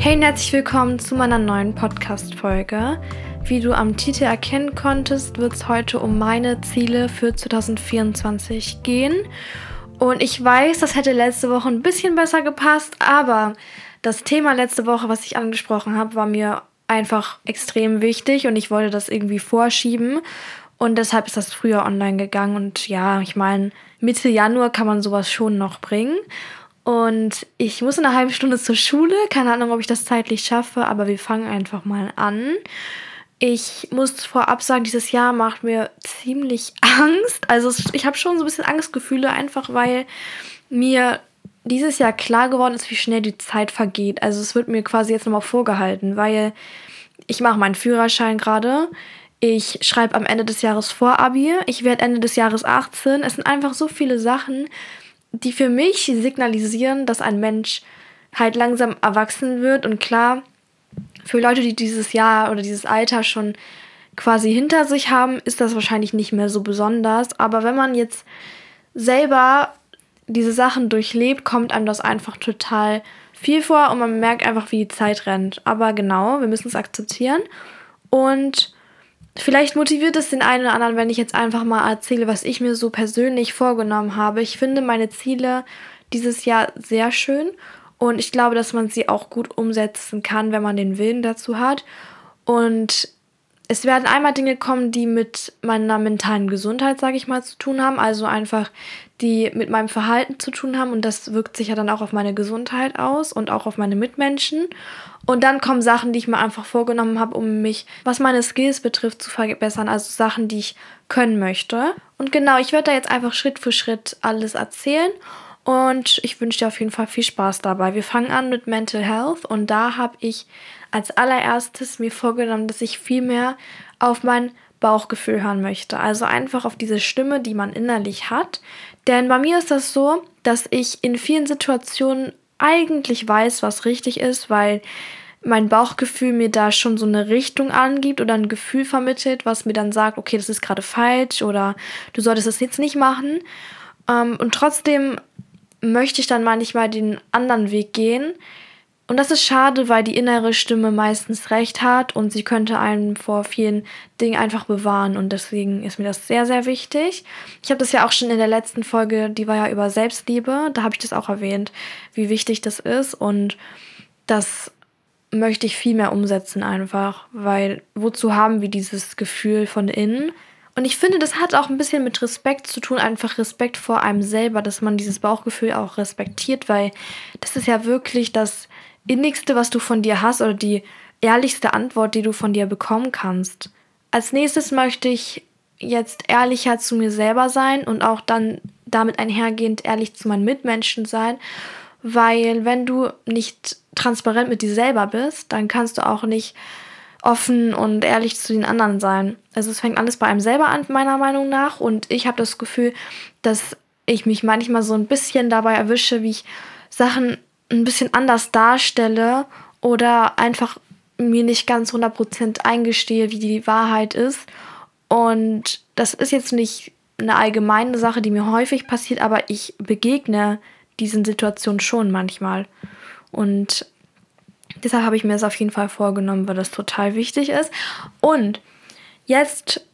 Hey und herzlich willkommen zu meiner neuen Podcast-Folge. Wie du am Titel erkennen konntest, wird es heute um meine Ziele für 2024 gehen. Und ich weiß, das hätte letzte Woche ein bisschen besser gepasst, aber das Thema letzte Woche, was ich angesprochen habe, war mir einfach extrem wichtig und ich wollte das irgendwie vorschieben. Und deshalb ist das früher online gegangen. Und ja, ich meine, Mitte Januar kann man sowas schon noch bringen. Und ich muss in einer halben Stunde zur Schule. Keine Ahnung, ob ich das zeitlich schaffe, aber wir fangen einfach mal an. Ich muss vorab sagen, dieses Jahr macht mir ziemlich Angst. Also ich habe schon so ein bisschen Angstgefühle, einfach weil mir dieses Jahr klar geworden ist, wie schnell die Zeit vergeht. Also es wird mir quasi jetzt nochmal vorgehalten, weil ich mache meinen Führerschein gerade. Ich schreibe am Ende des Jahres vor Abi. Ich werde Ende des Jahres 18. Es sind einfach so viele Sachen, die für mich signalisieren, dass ein Mensch halt langsam erwachsen wird. Und klar, für Leute, die dieses Jahr oder dieses Alter schon quasi hinter sich haben, ist das wahrscheinlich nicht mehr so besonders. Aber wenn man jetzt selber diese Sachen durchlebt, kommt einem das einfach total viel vor und man merkt einfach, wie die Zeit rennt. Aber genau, wir müssen es akzeptieren. Und vielleicht motiviert es den einen oder anderen, wenn ich jetzt einfach mal erzähle, was ich mir so persönlich vorgenommen habe. Ich finde meine Ziele dieses Jahr sehr schön und ich glaube, dass man sie auch gut umsetzen kann, wenn man den Willen dazu hat. Und es werden einmal Dinge kommen, die mit meiner mentalen Gesundheit, sage ich mal, zu tun haben. Also einfach, die mit meinem Verhalten zu tun haben. Und das wirkt sich ja dann auch auf meine Gesundheit aus und auch auf meine Mitmenschen. Und dann kommen Sachen, die ich mir einfach vorgenommen habe, um mich, was meine Skills betrifft, zu verbessern. Also Sachen, die ich können möchte. Und genau, ich werde da jetzt einfach Schritt für Schritt alles erzählen. Und ich wünsche dir auf jeden Fall viel Spaß dabei. Wir fangen an mit Mental Health und da habe ich als allererstes mir vorgenommen, dass ich viel mehr auf mein Bauchgefühl hören möchte. Also einfach auf diese Stimme, die man innerlich hat. Denn bei mir ist das so, dass ich in vielen Situationen eigentlich weiß, was richtig ist, weil mein Bauchgefühl mir da schon so eine Richtung angibt oder ein Gefühl vermittelt, was mir dann sagt, okay, das ist gerade falsch oder du solltest es jetzt nicht machen. Ähm, und trotzdem möchte ich dann manchmal den anderen Weg gehen, und das ist schade, weil die innere Stimme meistens recht hat und sie könnte einen vor vielen Dingen einfach bewahren. Und deswegen ist mir das sehr, sehr wichtig. Ich habe das ja auch schon in der letzten Folge, die war ja über Selbstliebe, da habe ich das auch erwähnt, wie wichtig das ist. Und das möchte ich viel mehr umsetzen einfach, weil wozu haben wir dieses Gefühl von innen? Und ich finde, das hat auch ein bisschen mit Respekt zu tun, einfach Respekt vor einem selber, dass man dieses Bauchgefühl auch respektiert, weil das ist ja wirklich das innigste, was du von dir hast oder die ehrlichste Antwort, die du von dir bekommen kannst. Als nächstes möchte ich jetzt ehrlicher zu mir selber sein und auch dann damit einhergehend ehrlich zu meinen Mitmenschen sein, weil wenn du nicht transparent mit dir selber bist, dann kannst du auch nicht offen und ehrlich zu den anderen sein. Also es fängt alles bei einem selber an, meiner Meinung nach. Und ich habe das Gefühl, dass ich mich manchmal so ein bisschen dabei erwische, wie ich Sachen ein bisschen anders darstelle oder einfach mir nicht ganz 100% eingestehe, wie die Wahrheit ist. Und das ist jetzt nicht eine allgemeine Sache, die mir häufig passiert, aber ich begegne diesen Situationen schon manchmal. Und deshalb habe ich mir das auf jeden Fall vorgenommen, weil das total wichtig ist. Und jetzt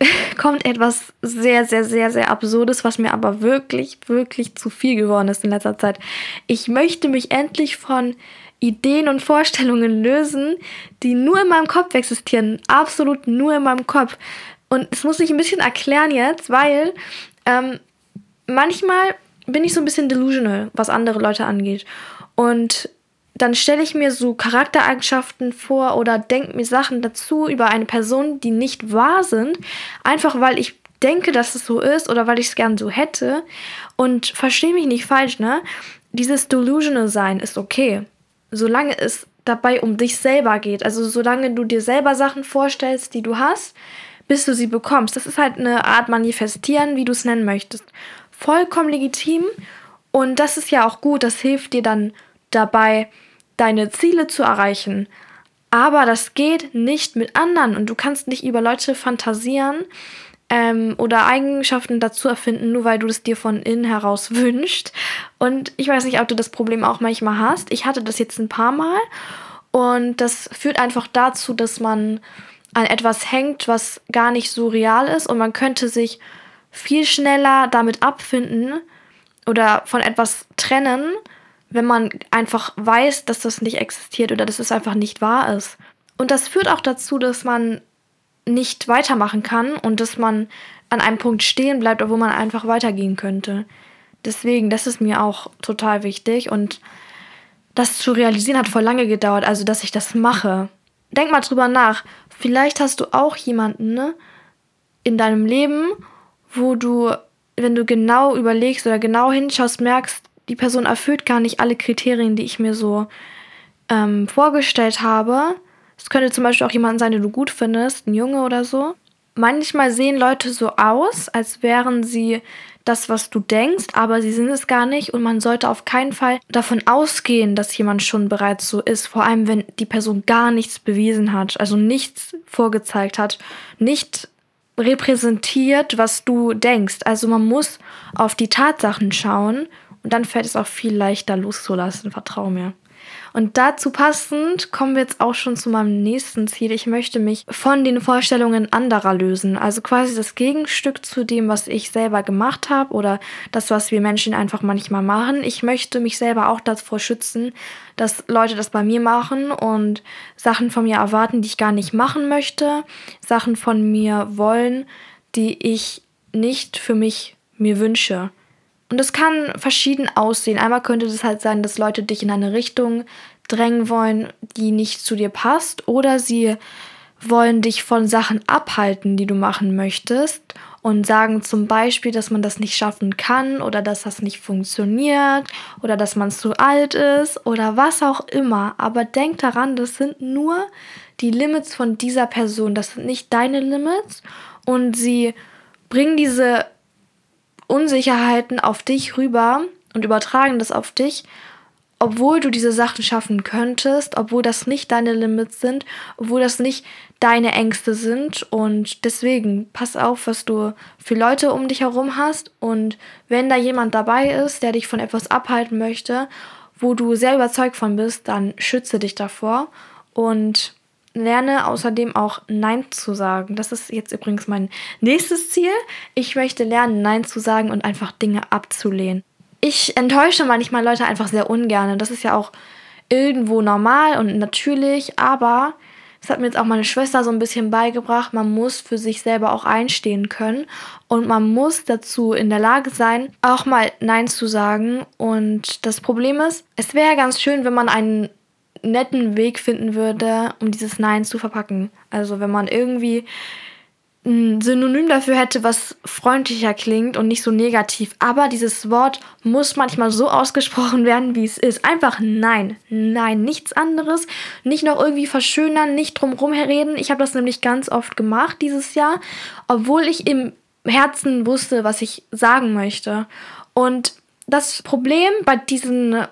kommt etwas sehr, sehr, sehr, sehr Absurdes, was mir aber wirklich, wirklich zu viel geworden ist in letzter Zeit. Ich möchte mich endlich von Ideen und Vorstellungen lösen, die nur in meinem Kopf existieren. Absolut nur in meinem Kopf. Und das muss ich ein bisschen erklären jetzt, weil ähm, manchmal bin ich so ein bisschen delusional, was andere Leute angeht. Und dann stelle ich mir so Charaktereigenschaften vor oder denke mir Sachen dazu über eine Person, die nicht wahr sind, einfach weil ich denke, dass es so ist oder weil ich es gern so hätte. Und verstehe mich nicht falsch, ne? Dieses Delusional sein ist okay, solange es dabei um dich selber geht. Also solange du dir selber Sachen vorstellst, die du hast, bis du sie bekommst. Das ist halt eine Art Manifestieren, wie du es nennen möchtest. Vollkommen legitim. Und das ist ja auch gut. Das hilft dir dann dabei, deine Ziele zu erreichen. Aber das geht nicht mit anderen und du kannst nicht über Leute fantasieren ähm, oder Eigenschaften dazu erfinden, nur weil du es dir von innen heraus wünschst. Und ich weiß nicht, ob du das Problem auch manchmal hast. Ich hatte das jetzt ein paar Mal Und das führt einfach dazu, dass man an etwas hängt, was gar nicht so real ist und man könnte sich viel schneller damit abfinden oder von etwas trennen, wenn man einfach weiß, dass das nicht existiert oder dass es einfach nicht wahr ist. Und das führt auch dazu, dass man nicht weitermachen kann und dass man an einem Punkt stehen bleibt, obwohl man einfach weitergehen könnte. Deswegen, das ist mir auch total wichtig und das zu realisieren hat voll lange gedauert, also dass ich das mache. Denk mal drüber nach. Vielleicht hast du auch jemanden ne, in deinem Leben, wo du, wenn du genau überlegst oder genau hinschaust, merkst, die Person erfüllt gar nicht alle Kriterien, die ich mir so ähm, vorgestellt habe. Es könnte zum Beispiel auch jemand sein, den du gut findest, ein Junge oder so. Manchmal sehen Leute so aus, als wären sie das, was du denkst, aber sie sind es gar nicht und man sollte auf keinen Fall davon ausgehen, dass jemand schon bereits so ist, vor allem wenn die Person gar nichts bewiesen hat, also nichts vorgezeigt hat, nicht repräsentiert, was du denkst. Also man muss auf die Tatsachen schauen und dann fällt es auch viel leichter loszulassen, vertrau mir. Und dazu passend kommen wir jetzt auch schon zu meinem nächsten Ziel. Ich möchte mich von den Vorstellungen anderer lösen. Also quasi das Gegenstück zu dem, was ich selber gemacht habe oder das, was wir Menschen einfach manchmal machen. Ich möchte mich selber auch davor schützen, dass Leute das bei mir machen und Sachen von mir erwarten, die ich gar nicht machen möchte. Sachen von mir wollen, die ich nicht für mich mir wünsche. Und es kann verschieden aussehen. Einmal könnte es halt sein, dass Leute dich in eine Richtung drängen wollen, die nicht zu dir passt, oder sie wollen dich von Sachen abhalten, die du machen möchtest und sagen zum Beispiel, dass man das nicht schaffen kann oder dass das nicht funktioniert oder dass man zu alt ist oder was auch immer. Aber denk daran, das sind nur die Limits von dieser Person, das sind nicht deine Limits und sie bringen diese Unsicherheiten auf dich rüber und übertragen das auf dich, obwohl du diese Sachen schaffen könntest, obwohl das nicht deine Limits sind, obwohl das nicht deine Ängste sind. Und deswegen pass auf, was du für Leute um dich herum hast. Und wenn da jemand dabei ist, der dich von etwas abhalten möchte, wo du sehr überzeugt von bist, dann schütze dich davor und lerne außerdem auch Nein zu sagen. Das ist jetzt übrigens mein nächstes Ziel. Ich möchte lernen, Nein zu sagen und einfach Dinge abzulehnen. Ich enttäusche manchmal Leute einfach sehr ungern. Das ist ja auch irgendwo normal und natürlich, aber das hat mir jetzt auch meine Schwester so ein bisschen beigebracht. Man muss für sich selber auch einstehen können und man muss dazu in der Lage sein, auch mal Nein zu sagen. Und das Problem ist, es wäre ganz schön, wenn man einen netten Weg finden würde, um dieses Nein zu verpacken. Also wenn man irgendwie ein Synonym dafür hätte, was freundlicher klingt und nicht so negativ. Aber dieses Wort muss manchmal so ausgesprochen werden, wie es ist. Einfach nein. Nein, nichts anderes. Nicht noch irgendwie verschönern, nicht drumherum reden. Ich habe das nämlich ganz oft gemacht dieses Jahr, obwohl ich im Herzen wusste, was ich sagen möchte. Und das Problem bei diesen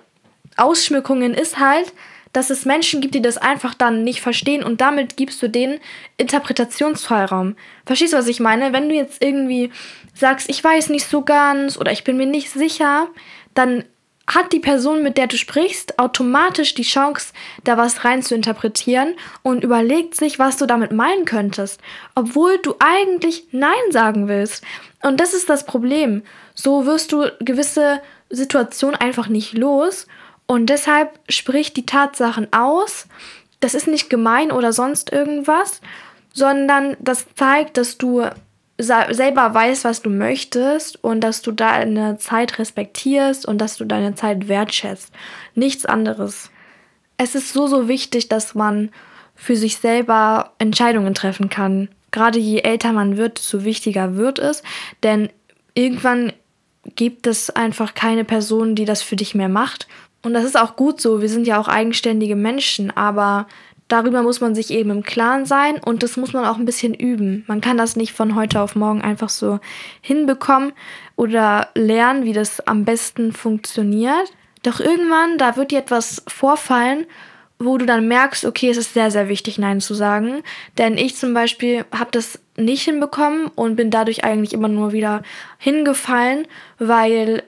Ausschmückungen ist halt, dass es Menschen gibt, die das einfach dann nicht verstehen und damit gibst du denen Interpretationsfreiraum. Verstehst du, was ich meine? Wenn du jetzt irgendwie sagst, ich weiß nicht so ganz oder ich bin mir nicht sicher, dann hat die Person, mit der du sprichst, automatisch die Chance, da was rein zu interpretieren und überlegt sich, was du damit meinen könntest, obwohl du eigentlich Nein sagen willst. Und das ist das Problem. So wirst du gewisse Situationen einfach nicht los und deshalb spricht die Tatsachen aus. Das ist nicht gemein oder sonst irgendwas, sondern das zeigt, dass du selber weißt, was du möchtest und dass du deine Zeit respektierst und dass du deine Zeit wertschätzt. Nichts anderes. Es ist so, so wichtig, dass man für sich selber Entscheidungen treffen kann. Gerade je älter man wird, desto wichtiger wird es, denn irgendwann gibt es einfach keine Person, die das für dich mehr macht und das ist auch gut so. Wir sind ja auch eigenständige Menschen, aber darüber muss man sich eben im Klaren sein und das muss man auch ein bisschen üben. Man kann das nicht von heute auf morgen einfach so hinbekommen oder lernen, wie das am besten funktioniert. Doch irgendwann, da wird dir etwas vorfallen, wo du dann merkst, okay, es ist sehr, sehr wichtig, Nein zu sagen. Denn ich zum Beispiel habe das nicht hinbekommen und bin dadurch eigentlich immer nur wieder hingefallen, weil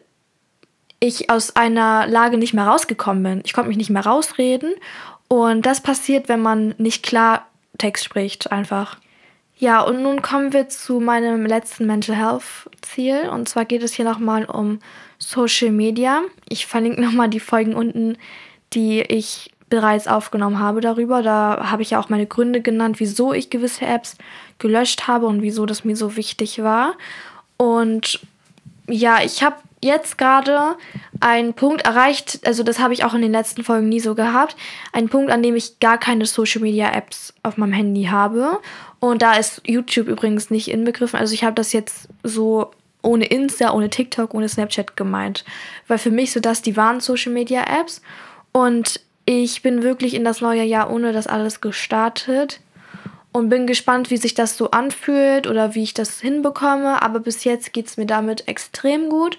ich aus einer Lage nicht mehr rausgekommen bin. Ich konnte mich nicht mehr rausreden. Und das passiert, wenn man nicht klar Text spricht, einfach. Ja, und nun kommen wir zu meinem letzten Mental Health Ziel. Und zwar geht es hier nochmal um Social Media. Ich verlinke nochmal die Folgen unten, die ich bereits aufgenommen habe darüber. Da habe ich ja auch meine Gründe genannt, wieso ich gewisse Apps gelöscht habe und wieso das mir so wichtig war. Und ja, ich habe jetzt gerade einen Punkt erreicht, also das habe ich auch in den letzten Folgen nie so gehabt, einen Punkt, an dem ich gar keine Social Media Apps auf meinem Handy habe. Und da ist YouTube übrigens nicht inbegriffen. Also ich habe das jetzt so ohne Insta, ohne TikTok, ohne Snapchat gemeint. Weil für mich so das die wahren Social Media Apps. Und ich bin wirklich in das neue Jahr ohne das alles gestartet und bin gespannt, wie sich das so anfühlt oder wie ich das hinbekomme. Aber bis jetzt geht es mir damit extrem gut.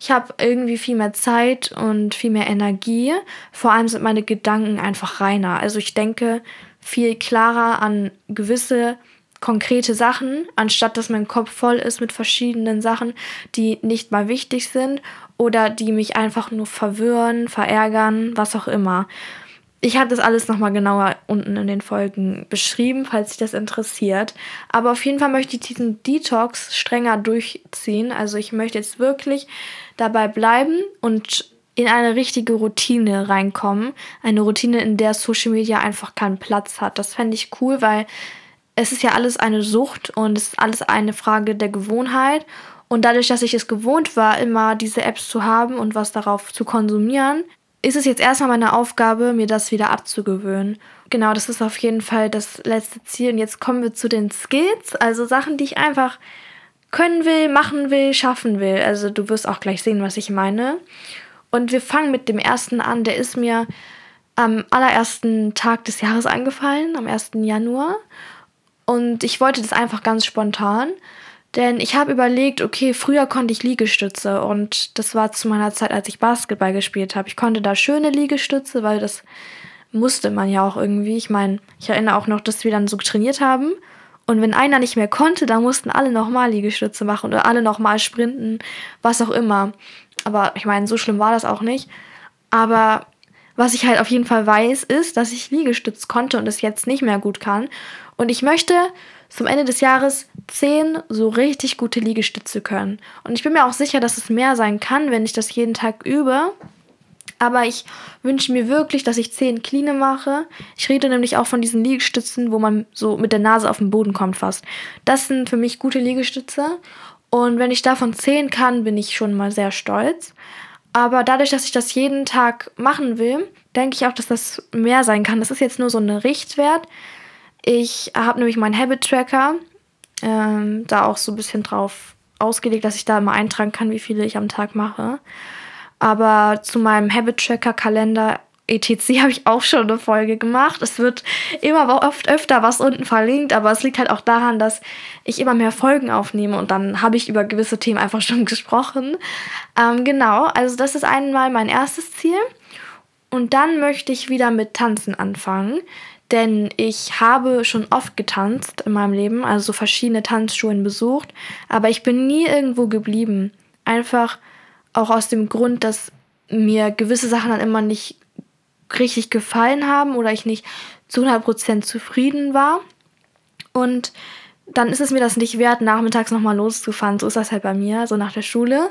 Ich habe irgendwie viel mehr Zeit und viel mehr Energie. Vor allem sind meine Gedanken einfach reiner. Also ich denke viel klarer an gewisse konkrete Sachen, anstatt dass mein Kopf voll ist mit verschiedenen Sachen, die nicht mal wichtig sind oder die mich einfach nur verwirren, verärgern, was auch immer. Ich habe das alles nochmal genauer unten in den Folgen beschrieben, falls sich das interessiert. Aber auf jeden Fall möchte ich diesen Detox strenger durchziehen. Also ich möchte jetzt wirklich dabei bleiben und in eine richtige Routine reinkommen. Eine Routine, in der Social Media einfach keinen Platz hat. Das fände ich cool, weil es ist ja alles eine Sucht und es ist alles eine Frage der Gewohnheit. Und dadurch, dass ich es gewohnt war, immer diese Apps zu haben und was darauf zu konsumieren, ist es jetzt erstmal meine Aufgabe, mir das wieder abzugewöhnen. Genau, das ist auf jeden Fall das letzte Ziel. Und jetzt kommen wir zu den Skills, also Sachen, die ich einfach können will, machen will, schaffen will. Also du wirst auch gleich sehen, was ich meine. Und wir fangen mit dem ersten an. Der ist mir am allerersten Tag des Jahres angefallen, am 1. Januar. Und ich wollte das einfach ganz spontan. Denn ich habe überlegt, okay, früher konnte ich Liegestütze und das war zu meiner Zeit, als ich Basketball gespielt habe. Ich konnte da schöne Liegestütze, weil das musste man ja auch irgendwie. Ich meine, ich erinnere auch noch, dass wir dann so trainiert haben. Und wenn einer nicht mehr konnte, dann mussten alle nochmal Liegestütze machen oder alle nochmal sprinten, was auch immer. Aber ich meine, so schlimm war das auch nicht. Aber was ich halt auf jeden Fall weiß, ist, dass ich Liegestütz konnte und es jetzt nicht mehr gut kann. Und ich möchte zum Ende des Jahres zehn so richtig gute Liegestütze können. Und ich bin mir auch sicher, dass es mehr sein kann, wenn ich das jeden Tag übe. Aber ich wünsche mir wirklich, dass ich zehn Kline mache. Ich rede nämlich auch von diesen Liegestützen, wo man so mit der Nase auf den Boden kommt fast. Das sind für mich gute Liegestütze. Und wenn ich davon zehn kann, bin ich schon mal sehr stolz. Aber dadurch, dass ich das jeden Tag machen will, denke ich auch, dass das mehr sein kann. Das ist jetzt nur so ein Richtwert. Ich habe nämlich meinen Habit Tracker ähm, da auch so ein bisschen drauf ausgelegt, dass ich da immer eintragen kann, wie viele ich am Tag mache. Aber zu meinem Habit Tracker Kalender etc. habe ich auch schon eine Folge gemacht. Es wird immer oft öfter was unten verlinkt, aber es liegt halt auch daran, dass ich immer mehr Folgen aufnehme und dann habe ich über gewisse Themen einfach schon gesprochen. Ähm, genau, also das ist einmal mein erstes Ziel. Und dann möchte ich wieder mit Tanzen anfangen denn ich habe schon oft getanzt in meinem Leben, also so verschiedene Tanzschulen besucht, aber ich bin nie irgendwo geblieben. Einfach auch aus dem Grund, dass mir gewisse Sachen dann immer nicht richtig gefallen haben oder ich nicht zu 100% zufrieden war. Und dann ist es mir das nicht wert, nachmittags nochmal loszufahren. So ist das halt bei mir, so nach der Schule.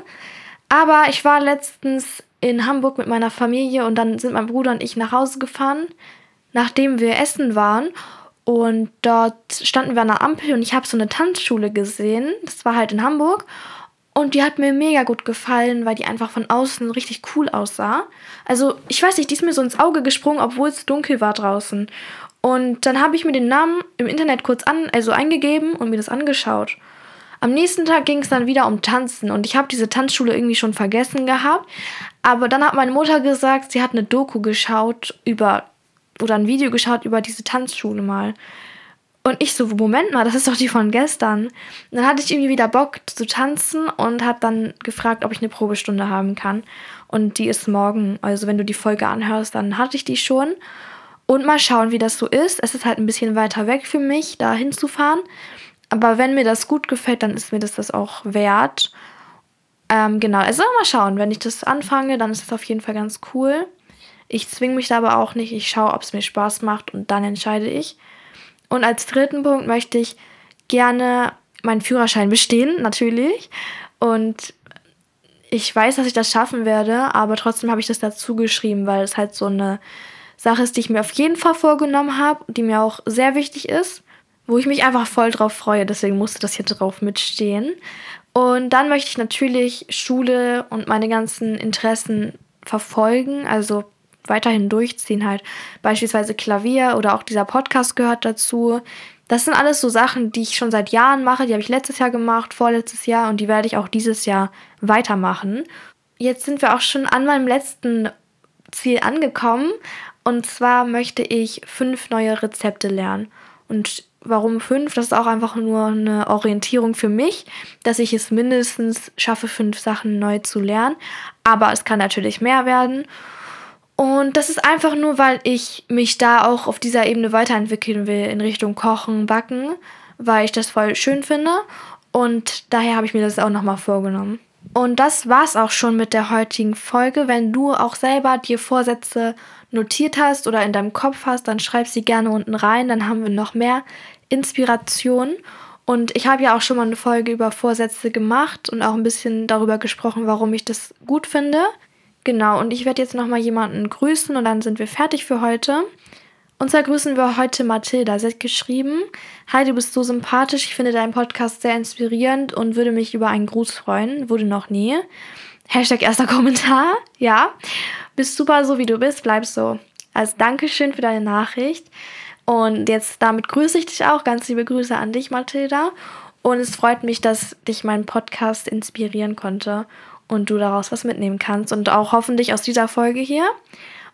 Aber ich war letztens in Hamburg mit meiner Familie und dann sind mein Bruder und ich nach Hause gefahren nachdem wir essen waren. Und dort standen wir an der Ampel und ich habe so eine Tanzschule gesehen. Das war halt in Hamburg. Und die hat mir mega gut gefallen, weil die einfach von außen richtig cool aussah. Also, ich weiß nicht, die ist mir so ins Auge gesprungen, obwohl es dunkel war draußen. Und dann habe ich mir den Namen im Internet kurz an, also eingegeben und mir das angeschaut. Am nächsten Tag ging es dann wieder um Tanzen und ich habe diese Tanzschule irgendwie schon vergessen gehabt. Aber dann hat meine Mutter gesagt, sie hat eine Doku geschaut über oder ein Video geschaut über diese Tanzschule mal. Und ich so, Moment mal, das ist doch die von gestern. Und dann hatte ich irgendwie wieder Bock zu tanzen und habe dann gefragt, ob ich eine Probestunde haben kann. Und die ist morgen. Also wenn du die Folge anhörst, dann hatte ich die schon. Und mal schauen, wie das so ist. Es ist halt ein bisschen weiter weg für mich, da hinzufahren. Aber wenn mir das gut gefällt, dann ist mir das das auch wert. Ähm, genau, also mal schauen. Wenn ich das anfange, dann ist das auf jeden Fall ganz cool. Ich zwinge mich da aber auch nicht. Ich schaue, ob es mir Spaß macht und dann entscheide ich. Und als dritten Punkt möchte ich gerne meinen Führerschein bestehen, natürlich. Und ich weiß, dass ich das schaffen werde, aber trotzdem habe ich das dazu geschrieben, weil es halt so eine Sache ist, die ich mir auf jeden Fall vorgenommen habe, die mir auch sehr wichtig ist, wo ich mich einfach voll drauf freue. Deswegen musste das hier drauf mitstehen. Und dann möchte ich natürlich Schule und meine ganzen Interessen verfolgen, also weiterhin durchziehen halt. Beispielsweise Klavier oder auch dieser Podcast gehört dazu. Das sind alles so Sachen, die ich schon seit Jahren mache. Die habe ich letztes Jahr gemacht, vorletztes Jahr und die werde ich auch dieses Jahr weitermachen. Jetzt sind wir auch schon an meinem letzten Ziel angekommen. Und zwar möchte ich fünf neue Rezepte lernen. Und warum fünf? Das ist auch einfach nur eine Orientierung für mich, dass ich es mindestens schaffe, fünf Sachen neu zu lernen. Aber es kann natürlich mehr werden. Und das ist einfach nur, weil ich mich da auch auf dieser Ebene weiterentwickeln will in Richtung Kochen, Backen, weil ich das voll schön finde. Und daher habe ich mir das auch nochmal vorgenommen. Und das war's auch schon mit der heutigen Folge. Wenn du auch selber dir Vorsätze notiert hast oder in deinem Kopf hast, dann schreib sie gerne unten rein. Dann haben wir noch mehr Inspiration. Und ich habe ja auch schon mal eine Folge über Vorsätze gemacht und auch ein bisschen darüber gesprochen, warum ich das gut finde. Genau, und ich werde jetzt nochmal jemanden grüßen und dann sind wir fertig für heute. Und zwar grüßen wir heute Mathilda. Sie hat geschrieben, Hi, du bist so sympathisch, ich finde deinen Podcast sehr inspirierend und würde mich über einen Gruß freuen. Wurde noch nie. Hashtag erster Kommentar. Ja, bist super so, wie du bist, bleib so. Als Dankeschön für deine Nachricht. Und jetzt damit grüße ich dich auch. Ganz liebe Grüße an dich, Mathilda. Und es freut mich, dass dich mein Podcast inspirieren konnte und du daraus was mitnehmen kannst und auch hoffentlich aus dieser Folge hier.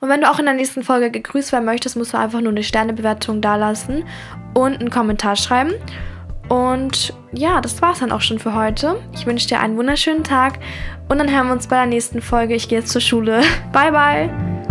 Und wenn du auch in der nächsten Folge gegrüßt werden möchtest, musst du einfach nur eine Sternebewertung dalassen und einen Kommentar schreiben. Und ja, das war's dann auch schon für heute. Ich wünsche dir einen wunderschönen Tag und dann hören wir uns bei der nächsten Folge. Ich gehe jetzt zur Schule. Bye, bye.